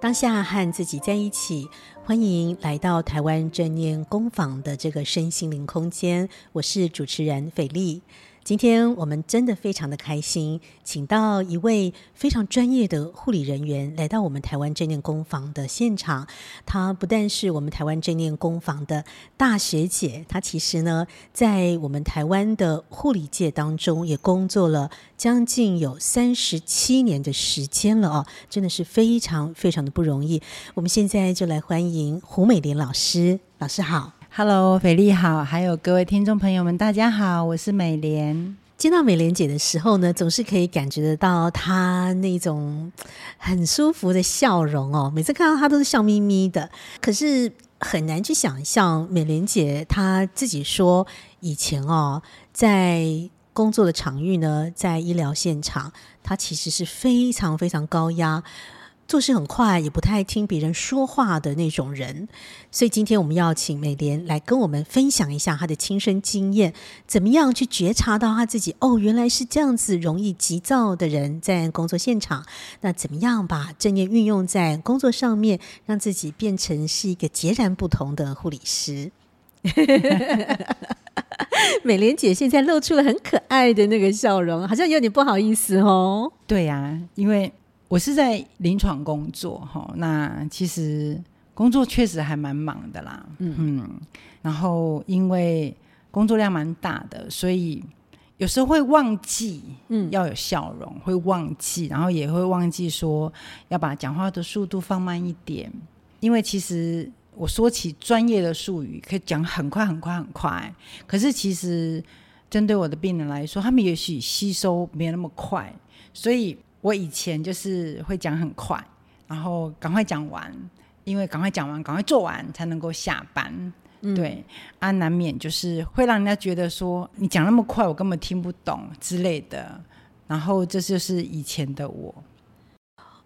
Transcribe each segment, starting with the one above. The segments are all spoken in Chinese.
当下和自己在一起，欢迎来到台湾正念工坊的这个身心灵空间。我是主持人斐丽。今天我们真的非常的开心，请到一位非常专业的护理人员来到我们台湾正念工坊的现场。她不但是我们台湾正念工坊的大学姐，她其实呢，在我们台湾的护理界当中也工作了将近有三十七年的时间了哦，真的是非常非常的不容易。我们现在就来欢迎胡美莲老师，老师好。Hello，斐丽好，还有各位听众朋友们，大家好，我是美莲。见到美莲姐的时候呢，总是可以感觉得到她那种很舒服的笑容哦。每次看到她都是笑眯眯的，可是很难去想象美莲姐她自己说以前哦，在工作的场域呢，在医疗现场，她其实是非常非常高压。做事很快，也不太听别人说话的那种人，所以今天我们要请美莲来跟我们分享一下她的亲身经验，怎么样去觉察到她自己哦，原来是这样子容易急躁的人在工作现场，那怎么样把正念运用在工作上面，让自己变成是一个截然不同的护理师？美莲姐现在露出了很可爱的那个笑容，好像有点不好意思哦。对呀、啊，因为。我是在临床工作哈，那其实工作确实还蛮忙的啦，嗯嗯，然后因为工作量蛮大的，所以有时候会忘记，嗯，要有笑容，嗯、会忘记，然后也会忘记说要把讲话的速度放慢一点，因为其实我说起专业的术语可以讲很快很快很快，可是其实针对我的病人来说，他们也许吸收没有那么快，所以。我以前就是会讲很快，然后赶快讲完，因为赶快讲完，赶快做完才能够下班。嗯、对，啊，难免就是会让人家觉得说你讲那么快，我根本听不懂之类的。然后这就是以前的我。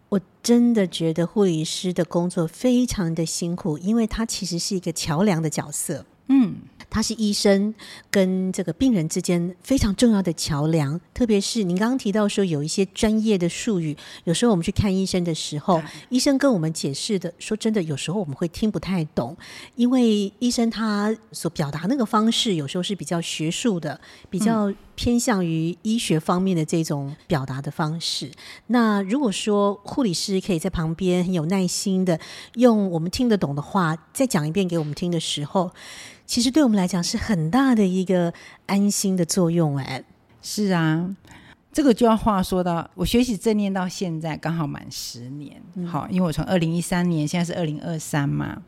我真的觉得护理师的工作非常的辛苦，因为他其实是一个桥梁的角色。嗯。他是医生跟这个病人之间非常重要的桥梁，特别是您刚刚提到说有一些专业的术语，有时候我们去看医生的时候，医生跟我们解释的，说真的，有时候我们会听不太懂，因为医生他所表达那个方式，有时候是比较学术的，比较偏向于医学方面的这种表达的方式。嗯、那如果说护理师可以在旁边很有耐心的用我们听得懂的话再讲一遍给我们听的时候。其实对我们来讲是很大的一个安心的作用，哎，是啊，这个就要话说到我学习正念到现在刚好满十年，嗯、好，因为我从二零一三年，现在是二零二三嘛，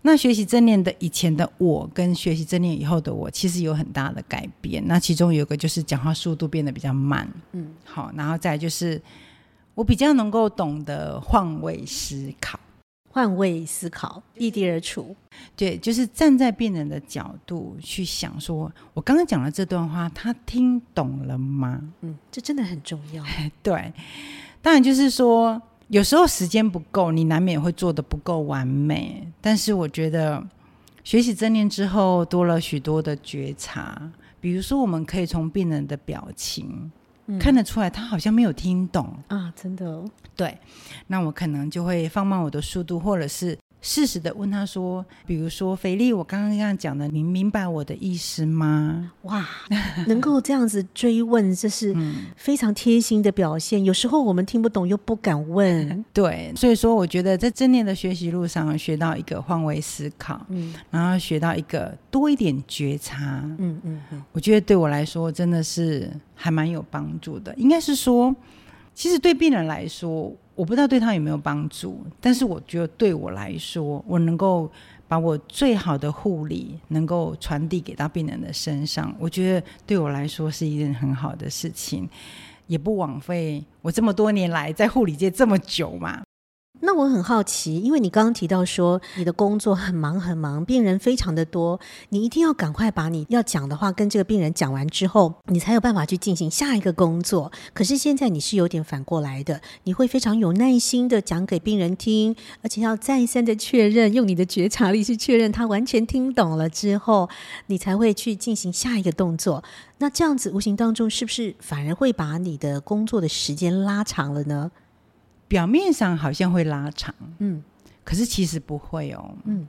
那学习正念的以前的我跟学习正念以后的我，其实有很大的改变。那其中有一个就是讲话速度变得比较慢，嗯，好，然后再就是我比较能够懂得换位思考。换位思考，易地而处。对，就是站在病人的角度去想说，说我刚刚讲的这段话，他听懂了吗？嗯，这真的很重要。对，当然就是说，有时候时间不够，你难免会做的不够完美。但是我觉得，学习正念之后，多了许多的觉察。比如说，我们可以从病人的表情。看得出来，他好像没有听懂啊！真的哦，对，那我可能就会放慢我的速度，或者是。适时的问他说，比如说菲利，我刚刚这样讲的，你明白我的意思吗？哇，能够这样子追问，这是非常贴心的表现。有时候我们听不懂又不敢问，对，所以说我觉得在正念的学习路上，学到一个换位思考，嗯，然后学到一个多一点觉察，嗯嗯嗯，嗯我觉得对我来说真的是还蛮有帮助的。应该是说，其实对病人来说。我不知道对他有没有帮助，但是我觉得对我来说，我能够把我最好的护理能够传递给到病人的身上，我觉得对我来说是一件很好的事情，也不枉费我这么多年来在护理界这么久嘛。那我很好奇，因为你刚刚提到说你的工作很忙很忙，病人非常的多，你一定要赶快把你要讲的话跟这个病人讲完之后，你才有办法去进行下一个工作。可是现在你是有点反过来的，你会非常有耐心的讲给病人听，而且要再三的确认，用你的觉察力去确认他完全听懂了之后，你才会去进行下一个动作。那这样子无形当中是不是反而会把你的工作的时间拉长了呢？表面上好像会拉长，嗯，可是其实不会哦，嗯，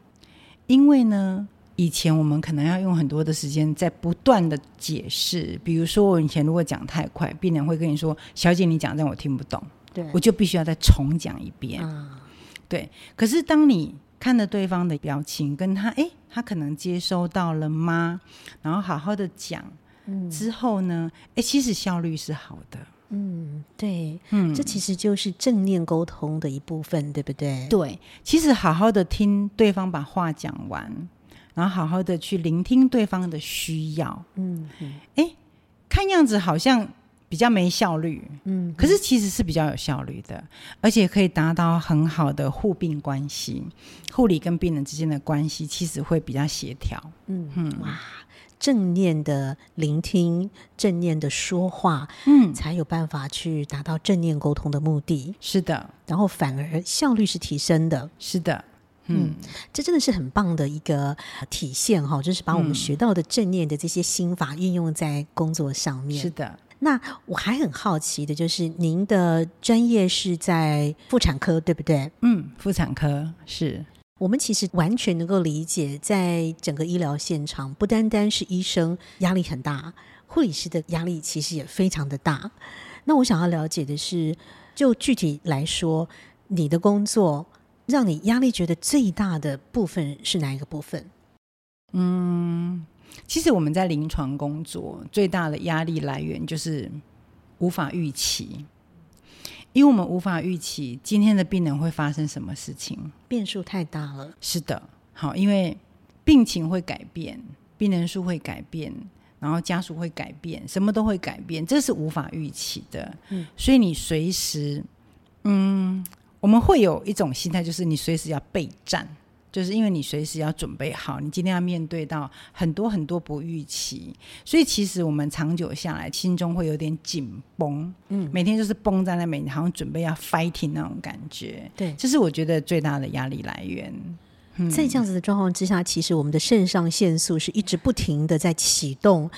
因为呢，以前我们可能要用很多的时间在不断的解释，比如说我以前如果讲太快，病人会跟你说：“小姐，你讲这样我听不懂。”对，我就必须要再重讲一遍。啊，对。可是当你看着对方的表情，跟他，哎，他可能接收到了吗？然后好好的讲，嗯，之后呢，哎，其实效率是好的。嗯，对，嗯，这其实就是正念沟通的一部分，对不对？对，其实好好的听对方把话讲完，然后好好的去聆听对方的需要，嗯，哎、嗯，看样子好像比较没效率，嗯，可是其实是比较有效率的，而且可以达到很好的护病关系，护理跟病人之间的关系其实会比较协调，嗯嗯，哇。正念的聆听，正念的说话，嗯，才有办法去达到正念沟通的目的。是的，然后反而效率是提升的。是的，嗯，嗯，这真的是很棒的一个体现哈，就是把我们学到的正念的这些心法运用在工作上面。是的，那我还很好奇的就是，您的专业是在妇产科，对不对？嗯，妇产科是。我们其实完全能够理解，在整个医疗现场，不单单是医生压力很大，护理师的压力其实也非常的大。那我想要了解的是，就具体来说，你的工作让你压力觉得最大的部分是哪一个部分？嗯，其实我们在临床工作最大的压力来源就是无法预期。因为我们无法预期今天的病人会发生什么事情，变数太大了。是的，好，因为病情会改变，病人数会改变，然后家属会改变，什么都会改变，这是无法预期的。嗯，所以你随时，嗯，我们会有一种心态，就是你随时要备战。就是因为你随时要准备好，你今天要面对到很多很多不预期，所以其实我们长久下来，心中会有点紧绷，嗯，每天就是绷在那边，好像准备要 fighting 那种感觉，对，这是我觉得最大的压力来源。嗯，在这样子的状况之下，其实我们的肾上腺素是一直不停的在启动，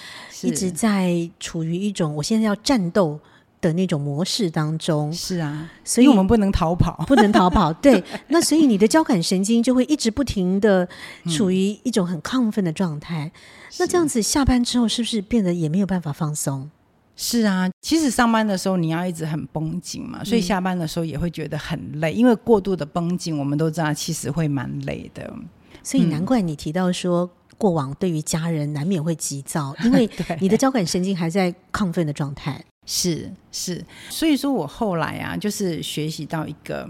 一直在处于一种我现在要战斗的那种模式当中。是啊，所以我们不能逃跑，不能逃跑。对，那所以你的交感神经就会一直不停的处于一种很亢奋的状态。嗯。那这样子下班之后，是不是变得也没有办法放松？是啊，其实上班的时候你要一直很绷紧嘛，所以下班的时候也会觉得很累，嗯。因为过度的绷紧，我们都知道其实会蛮累的。所以难怪你提到说，嗯，过往对于家人难免会急躁，因为 你的交感神经还在亢奋的状态。是是，所以说我后来啊，就是学习到一个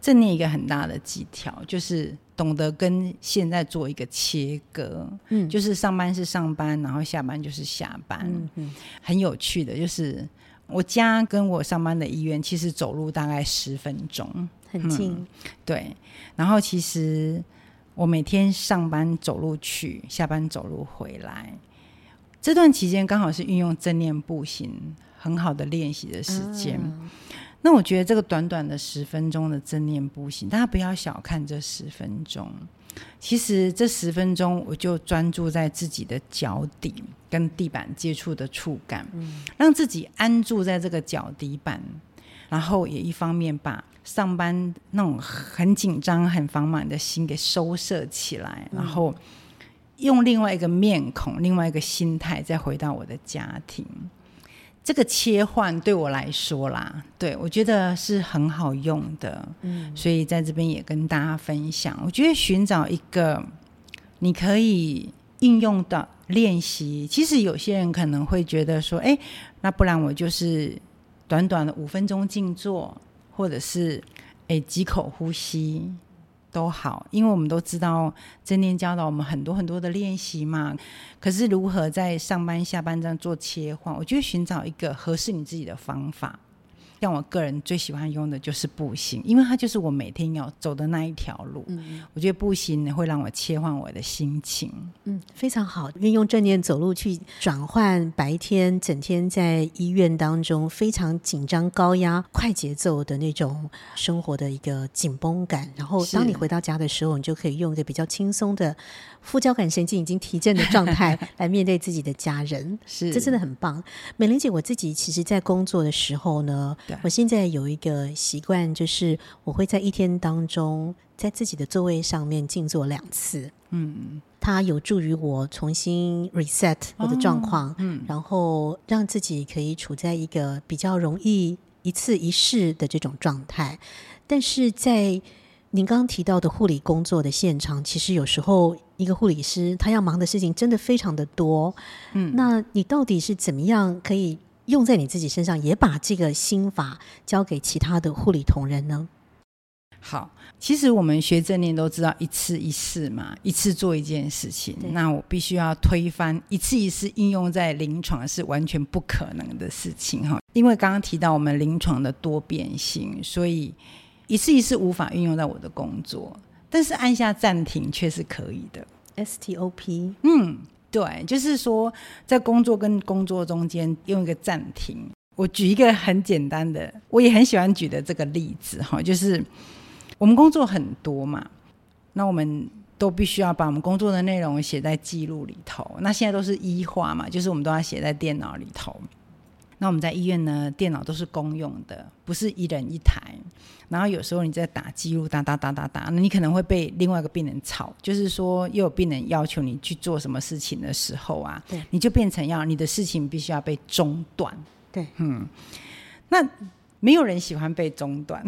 正念一个很大的技巧，就是懂得跟现在做一个切割。嗯，就是上班是上班，然后下班就是下班。嗯嗯，很有趣的，就是我家跟我上班的医院其实走路大概十分钟，很近。嗯，对，然后其实我每天上班走路去，下班走路回来，这段期间刚好是运用正念步行。很好的练习的时间，嗯，那我觉得这个短短的十分钟的正念步行，大家不要小看这十分钟。其实这十分钟，我就专注在自己的脚底跟地板接触的触感，嗯，让自己安住在这个脚底板，然后也一方面把上班那种很紧张、很繁忙的心给收摄起来，然后用另外一个面孔、另外一个心态，再回到我的家庭。这个切换对我来说啦，对，我觉得是很好用的，嗯，所以在这边也跟大家分享。我觉得寻找一个你可以应用的练习，其实有些人可能会觉得说，哎，那不然我就是短短的五分钟静坐，或者是哎几口呼吸。都好，因为我们都知道正念教导我们很多很多的练习嘛。可是如何在上班下班这样做切换，我觉得寻找一个合适你自己的方法。像我个人最喜欢用的就是步行，因为它就是我每天要走的那一条路。嗯，我觉得步行会让我切换我的心情。嗯，非常好，运用正念走路去转换白天整天在医院当中非常紧张、高压、快节奏的那种生活的一个紧绷感。然后当你回到家的时候，你就可以用一个比较轻松的副交感神经已经提振的状态 来面对自己的家人。是，这真的很棒。美玲姐，我自己其实在工作的时候呢。对，我现在有一个习惯，就是我会在一天当中，在自己的座位上面静坐两次。嗯，它有助于我重新 reset 我的状况，哦，嗯，然后让自己可以处在一个比较容易一次一试的这种状态。但是在您刚刚提到的护理工作的现场，其实有时候一个护理师他要忙的事情真的非常的多。嗯，那你到底是怎么样可以用在你自己身上，也把这个心法交给其他的护理同仁呢？好，其实我们学正念都知道一次一试嘛，一次做一件事情。那我必须要推翻一次一试应用在临床是完全不可能的事情哈，因为刚刚提到我们临床的多变性，所以。一次一次无法运用在我的工作，但是按下暂停却是可以的。STOP，嗯，对，就是说在工作跟工作中间用一个暂停。我举一个很简单的，我也很喜欢举的这个例子哈，就是我们工作很多嘛，那我们都必须要把我们工作的内容写在记录里头。那现在都是一化嘛，就是我们都要写在电脑里头。那我们在医院呢，电脑都是公用的，不是一人一台。然后有时候你在打记录，打打打打打，那你可能会被另外一个病人吵，就是说又有病人要求你去做什么事情的时候啊，对，你就变成要你的事情必须要被中断。对，嗯，那没有人喜欢被中断，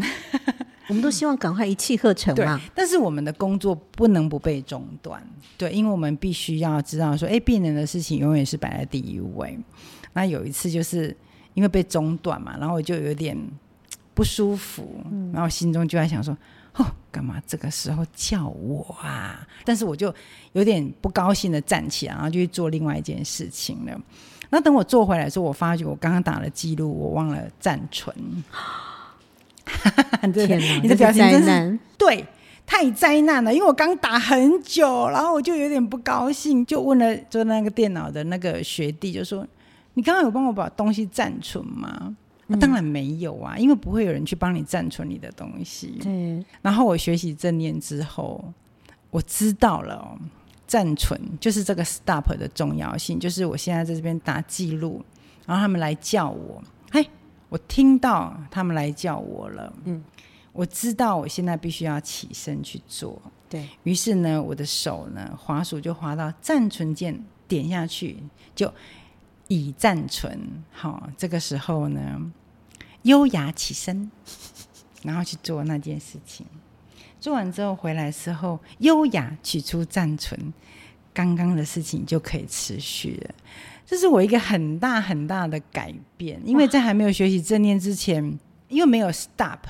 我们都希望赶快一气呵成嘛。但是我们的工作不能不被中断，对，因为我们必须要知道说，哎，病人的事情永远是摆在第一位。那有一次就是因为被中断嘛，然后我就有点不舒服，嗯、然后心中就在想说：哦，干嘛这个时候叫我啊？但是我就有点不高兴的站起来，然后就去做另外一件事情了。那等我坐回来的时候，我发觉我刚刚打了记录，我忘了暂存。天哪，你的表情真是对，太灾难了！因为我刚打很久，然后我就有点不高兴，就问了做那个电脑的那个学弟，就说。你刚刚有帮我把东西暂存吗？当然没有啊，因为不会有人去帮你暂存你的东西。对。然后我学习正念之后，我知道了哦，暂存就是这个 stop 的重要性。就是我现在在这边打记录，然后他们来叫我，嘿，我听到他们来叫我了。嗯，我知道我现在必须要起身去做。对。于是呢，我的手呢，滑鼠就滑到暂存键，点下去就。已暂存，好，这个时候呢，优雅起身，然后去做那件事情。做完之后回来之后，优雅取出暂存，刚刚的事情就可以持续了。这是我一个很大很大的改变，因为在还没有学习正念之前，因为没有 stop。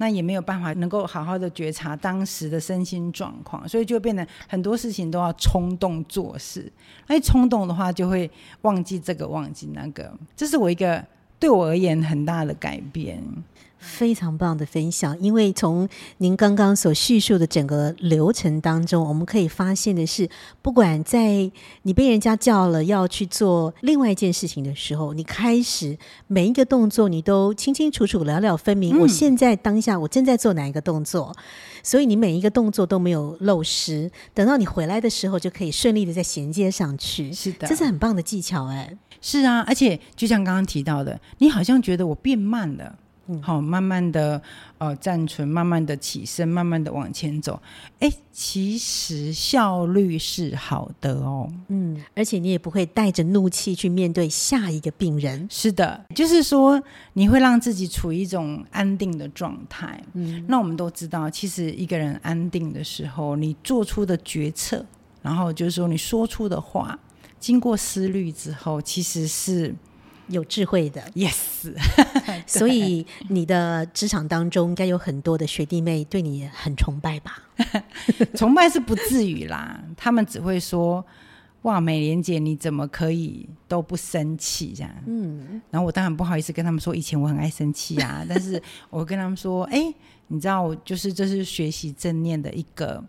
那也没有办法能够好好的觉察当时的身心状况，所以就变得很多事情都要冲动做事。那一冲动的话，就会忘记这个，忘记那个。这是我一个对我而言很大的改变。非常棒的分享，因为从您刚刚所叙述的整个流程当中，我们可以发现的是，不管在你被人家叫了要去做另外一件事情的时候，你开始每一个动作你都清清楚楚、了了分明。嗯、我现在当下我正在做哪一个动作，所以你每一个动作都没有漏失。等到你回来的时候，就可以顺利的再衔接上去。是的，这是很棒的技巧哎。是啊，而且就像刚刚提到的，你好像觉得我变慢了。好，慢慢的呃暂存，慢慢的起身，慢慢的往前走。哎，其实效率是好的哦。嗯，而且你也不会带着怒气去面对下一个病人。是的，就是说你会让自己处于一种安定的状态。嗯，那我们都知道，其实一个人安定的时候，你做出的决策，然后就是说你说出的话，经过思虑之后，其实是。有智慧的，yes，所以你的职场当中应该有很多的学弟妹对你很崇拜吧？崇拜是不至于啦，他们只会说：“哇，美莲姐你怎么可以都不生气？”这样，嗯，然后我当然不好意思跟他们说，以前我很爱生气啊，但是我跟他们说：“哎、欸，你知道，就是这是学习正念的一个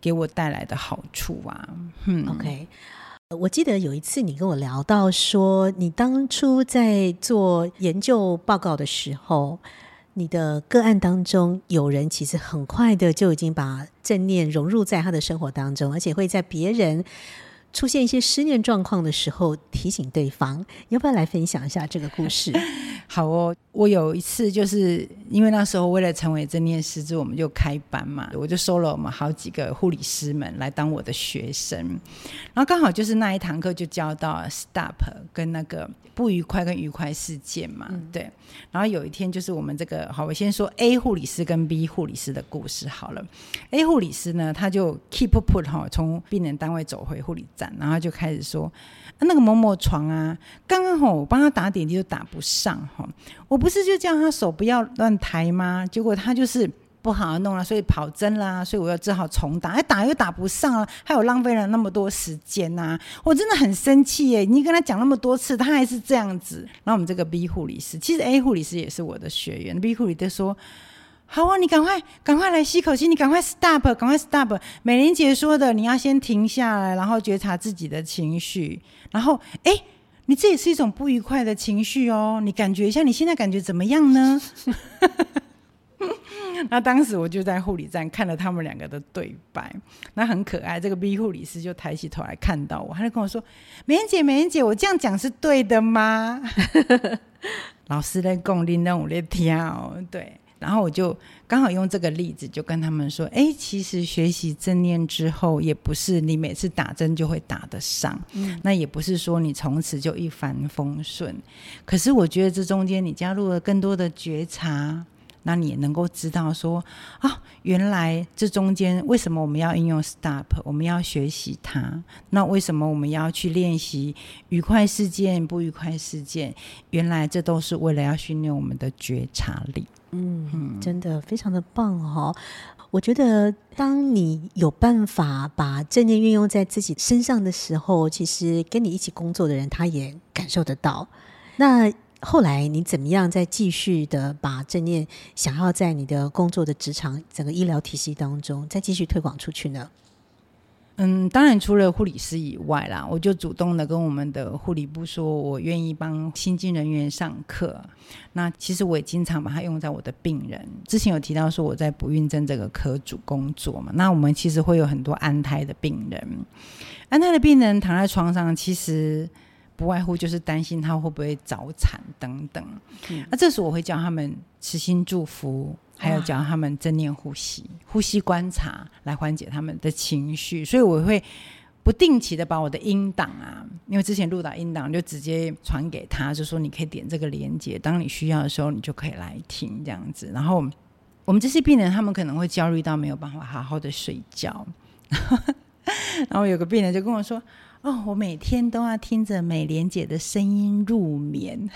给我带来的好处啊。”嗯，OK。我记得有一次你跟我聊到说，你当初在做研究报告的时候，你的个案当中有人其实很快的就已经把正念融入在他的生活当中，而且会在别人出现一些失恋状况的时候，提醒对方，要不要来分享一下这个故事？好哦，我有一次就是因为那时候为了成为正念师资，我们就开班嘛，我就收了我们好几个护理师们来当我的学生，然后刚好就是那一堂课就教到 stop 跟那个不愉快跟愉快事件嘛，嗯、对。然后有一天就是我们这个好，我先说 A 护理师跟 B 护理师的故事好了。A 护理师呢，他就 keep put 哈，从病人单位走回护理站。然后就开始说，那个某某床啊，刚刚好我帮他打点滴都打不上哈，我不是就叫他手不要乱抬吗？结果他就是不好好弄了，所以跑针啦，所以我又只好重打，哎，打又打不上了，还有浪费了那么多时间呐、我真的很生气耶！你跟他讲那么多次，他还是这样子。然后我们这个 B 护理师，其实 A 护理师也是我的学员，B 护理师说。好啊，你赶快赶快来吸口气，你赶快 stop，赶快 stop。美玲姐说的，你要先停下来，然后觉察自己的情绪，然后哎，你这也是一种不愉快的情绪哦，你感觉一下，你现在感觉怎么样呢？那当时我就在护理站看了他们两个的对白，那很可爱。这个 B 护理师就抬起头来看到我，他就跟我说：“美玲姐，美玲姐，我这样讲是对的吗？” 老师在讲，你让我在听哦，对。然后我就刚好用这个例子，就跟他们说：哎，其实学习正念之后，也不是你每次打针就会打得上，嗯，那也不是说你从此就一帆风顺。可是我觉得这中间你加入了更多的觉察。那你也能够知道说啊，原来这中间为什么我们要应用 STOP，我们要学习它。那为什么我们要去练习愉快事件、不愉快事件？原来这都是为了要训练我们的觉察力。嗯，嗯，真的非常的棒哦。我觉得当你有办法把正念运用在自己身上的时候，其实跟你一起工作的人他也感受得到。那。后来你怎么样再继续的把正念想要在你的工作的职场整个医疗体系当中再继续推广出去呢？嗯，当然除了护理师以外啦，我就主动的跟我们的护理部说，我愿意帮新进人员上课。那其实我也经常把它用在我的病人。之前有提到说我在不孕症这个科组工作嘛，那我们其实会有很多安胎的病人，安胎的病人躺在床上，其实。不外乎就是担心他会不会早产等等，那、嗯啊、这时我会教他们持心祝福，还有教他们正念呼吸、呼吸观察来缓解他们的情绪。所以我会不定期的把我的音档啊，因为之前录到音档就直接传给他，就说你可以点这个连接，当你需要的时候你就可以来听这样子。然后我们这些病人他们可能会焦虑到没有办法好好的睡觉，然后有个病人就跟我说。哦，我每天都要听着美莲姐的声音入眠，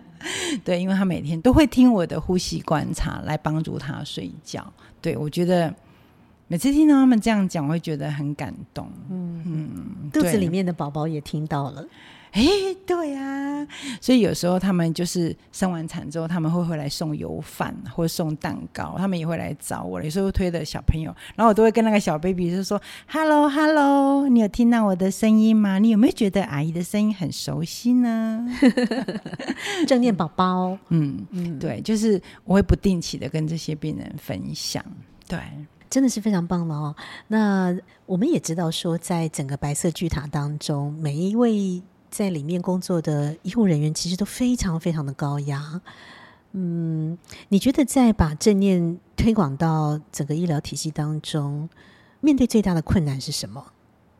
对，因为她每天都会听我的呼吸观察来帮助她睡觉。对，我觉得每次听到他们这样讲，我会觉得很感动。嗯嗯，肚子里面的宝宝也听到了。哎，对呀、啊，所以有时候他们就是生完产之后，他们会回来送油饭或送蛋糕，他们也会来找我。有时候推的小朋友，然后我都会跟那个小 baby 就说：“Hello，Hello，你有听到我的声音吗？你有没有觉得阿姨的声音很熟悉呢？” 正念宝宝，嗯嗯，对，就是我会不定期的跟这些病人分享，对，真的是非常棒的哦。那我们也知道说，在整个白色巨塔当中，每一位。在里面工作的医护人员其实都非常非常的高压。嗯，你觉得在把正念推广到整个医疗体系当中，面对最大的困难是什么？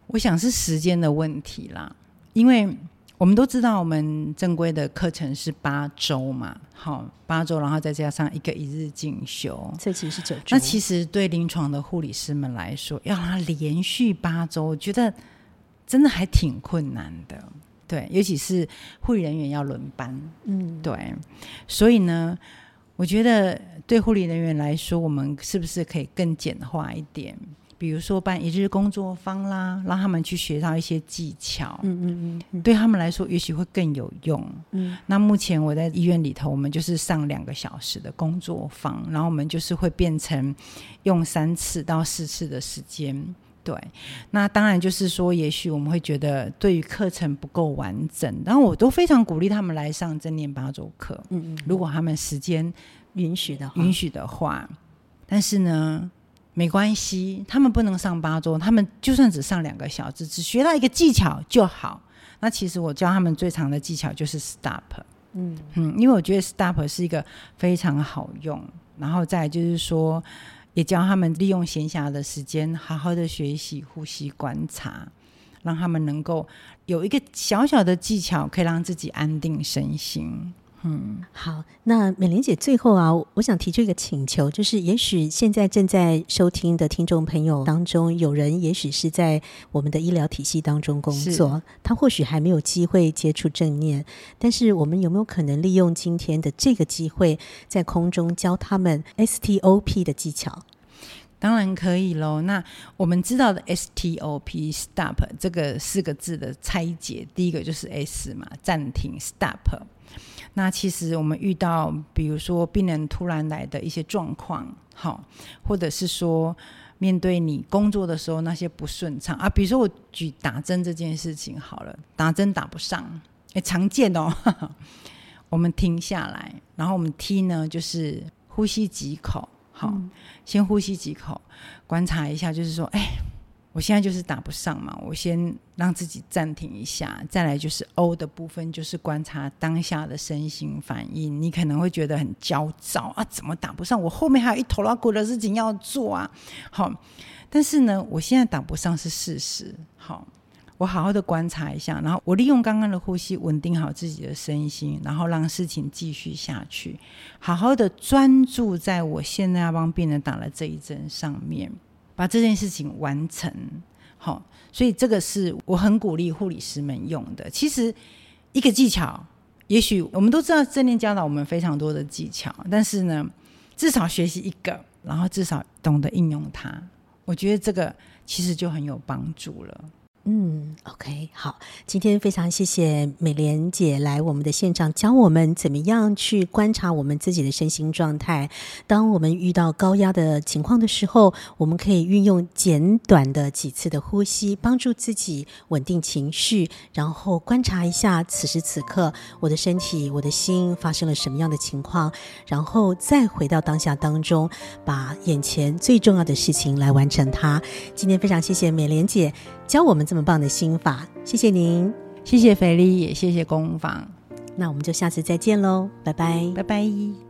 我想是时间的问题啦，因为我们都知道我们正规的课程是八周嘛，好，八周，然后再加上一个一日进修，这其实是九周。那其实对临床的护理师们来说，要让他连续八周，我觉得真的还挺困难的。对，尤其是护理人员要轮班，嗯，对，所以呢，我觉得对护理人员来说，我们是不是可以更简化一点？比如说办一日工作坊啦，让他们去学到一些技巧，嗯嗯嗯，对他们来说也许会更有用。嗯，那目前我在医院里头，我们就是上两个小时的工作坊，然后我们就是会变成用三次到四次的时间。对，那当然就是说，也许我们会觉得对于课程不够完整，然后我都非常鼓励他们来上正念八周课。嗯嗯，如果他们时间允许的话，允许的话，但是呢，没关系，他们不能上八周，他们就算只上两个小时，只学到一个技巧就好。那其实我教他们最长的技巧就是 stop，嗯嗯，因为我觉得 stop 是一个非常好用。然后再就是说，也教他们利用闲暇的时间，好好的学习呼吸观察，让他们能够有一个小小的技巧，可以让自己安定身心。嗯，好，那美玲姐最后啊，我想提出一个请求，就是也许现在正在收听的听众朋友当中，有人也许是在我们的医疗体系当中工作，他或许还没有机会接触正念，但是我们有没有可能利用今天的这个机会，在空中教他们 STOP 的技巧？当然可以喽。那我们知道的 STOP stop 这个四个字的拆解，第一个就是 S 嘛，暂停 stop。那其实我们遇到，比如说病人突然来的一些状况，好，或者是说面对你工作的时候那些不顺畅啊，比如说我举打针这件事情好了，打针打不上，诶，常见哦。我们停下来，然后我们 T 呢，就是呼吸几口，好，嗯、先呼吸几口，观察一下，就是说，哎。我现在就是打不上嘛，我先让自己暂停一下，再来就是 O 的部分，就是观察当下的身心反应。你可能会觉得很焦躁啊，怎么打不上？我后面还有一头拉骨的事情要做啊。好，但是呢，我现在打不上是事实。好，我好好的观察一下，然后我利用刚刚的呼吸稳定好自己的身心，然后让事情继续下去，好好的专注在我现在要帮病人打的这一针上面。把这件事情完成，好，所以这个是我很鼓励护理师们用的。其实一个技巧，也许我们都知道正念教导我们非常多的技巧，但是呢，至少学习一个，然后至少懂得应用它，我觉得这个其实就很有帮助了。嗯，OK，好，今天非常谢谢美莲姐来我们的现场，教我们怎么样去观察我们自己的身心状态。当我们遇到高压的情况的时候，我们可以运用简短的几次的呼吸，帮助自己稳定情绪，然后观察一下此时此刻我的身体、我的心发生了什么样的情况，然后再回到当下当中，把眼前最重要的事情来完成它。今天非常谢谢美莲姐。教我们这么棒的心法，谢谢您，谢谢肥力，也谢谢工坊。那我们就下次再见喽，拜拜，拜拜。